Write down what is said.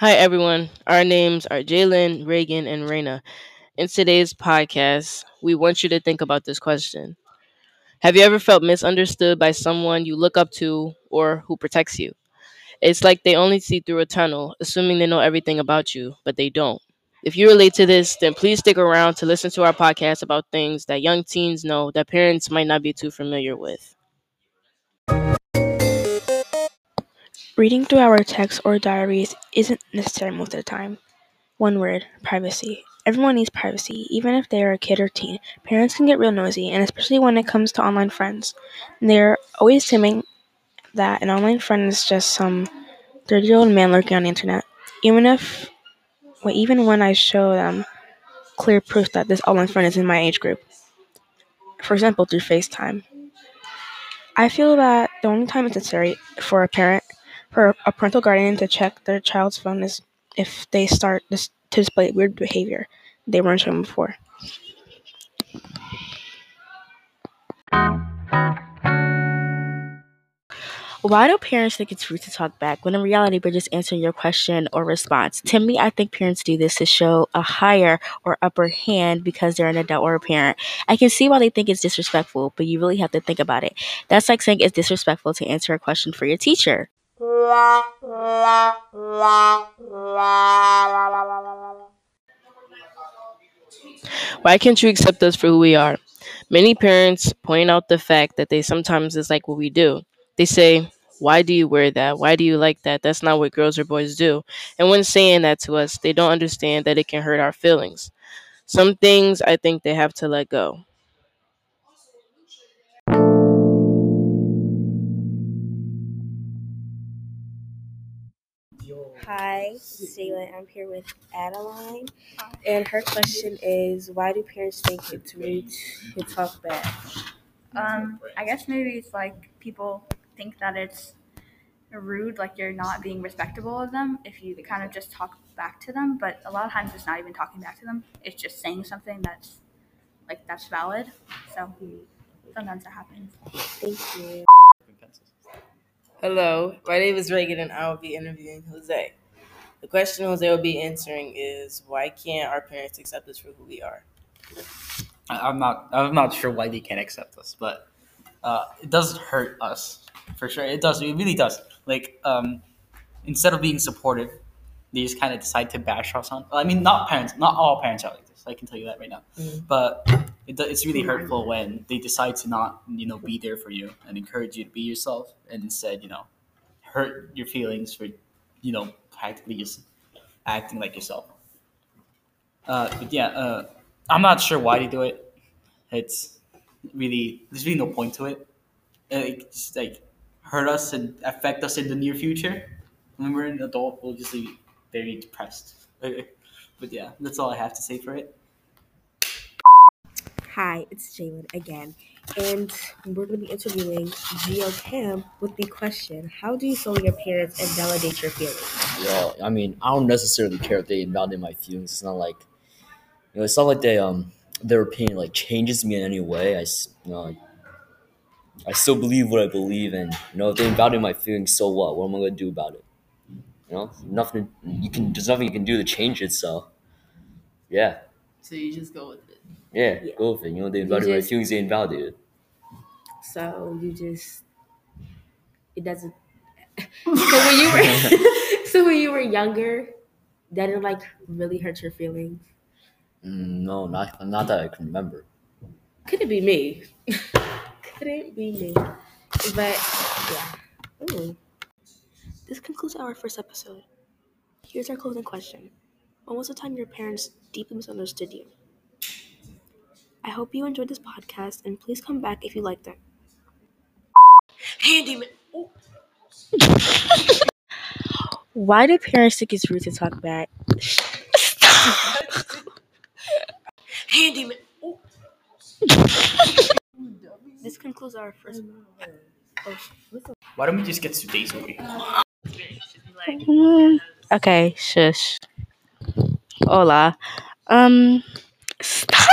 Hi, everyone. Our names are Jalen, Reagan, and Raina. In today's podcast, we want you to think about this question Have you ever felt misunderstood by someone you look up to or who protects you? It's like they only see through a tunnel, assuming they know everything about you, but they don't. If you relate to this, then please stick around to listen to our podcast about things that young teens know that parents might not be too familiar with. Reading through our texts or diaries isn't necessary most of the time. One word privacy. Everyone needs privacy, even if they are a kid or teen. Parents can get real nosy, and especially when it comes to online friends. They're always assuming that an online friend is just some 30 year old man lurking on the internet. Even if, well, even when I show them clear proof that this online friend is in my age group. For example, through FaceTime. I feel that the only time it's necessary for a parent, for a parental guardian to check their child's phone is if they start this, to display weird behavior they weren't shown before. Why do parents think it's rude to talk back when in reality we're just answering your question or response? To me, I think parents do this to show a higher or upper hand because they're an adult or a parent. I can see why they think it's disrespectful, but you really have to think about it. That's like saying it's disrespectful to answer a question for your teacher. Why can't you accept us for who we are? Many parents point out the fact that they sometimes dislike what we do. They say, Why do you wear that? Why do you like that? That's not what girls or boys do. And when saying that to us, they don't understand that it can hurt our feelings. Some things I think they have to let go. Hi, Jalen. I'm here with Adeline, and her question is, why do parents think it's rude to talk back? Um, I guess maybe it's like people think that it's rude, like you're not being respectable of them if you kind of just talk back to them. But a lot of times it's not even talking back to them; it's just saying something that's like that's valid. So sometimes that happens. Thank you. Hello, my name is Reagan, and I will be interviewing Jose. The question Jose will be answering is why can't our parents accept us for who we are? I'm not. I'm not sure why they can't accept us, but uh, it does hurt us for sure. It does. It really does. Like um, instead of being supportive, they just kind of decide to bash us on. I mean, not parents. Not all parents are. I can tell you that right now. Mm. But it, it's really hurtful when they decide to not, you know, be there for you and encourage you to be yourself, and instead, you know, hurt your feelings for, you know, practically just acting like yourself. Uh, but yeah, uh, I'm not sure why they do it. It's really there's really no point to it. It just like hurt us and affect us in the near future. When we're an adult, we'll just be very depressed. But yeah, that's all I have to say for it. Hi, it's Jalen again, and we're going to be interviewing Geo Cam with the question: How do you show your parents and validate your feelings? Well, I mean, I don't necessarily care if they invalidate my feelings. It's not like, you know, it's not like they um their opinion like changes me in any way. I, you know, like, I still believe what I believe, and you know, if they invalidate my feelings, so what? What am I gonna do about it? You know, nothing. You can. There's nothing you can do to change it. So, yeah, So you just go with it. yeah, Yeah. go with it. You know, they invalidate my just- feelings. They invalidate it. So you just it doesn't. so when you were so when you were younger, that it like really hurt your feelings. Mm, no, not not that I can remember. Could it be me? Could it be me? But yeah. Ooh. This concludes our first episode. Here's our closing question. When was the time your parents deeply misunderstood you? I hope you enjoyed this podcast and please come back if you liked it. Handyman. Why do parents think it's rude to talk back? Handyman. This concludes our first. Oh, Why don't we just get to today's movie? Mm, okay, shush. Hola. Um, stop.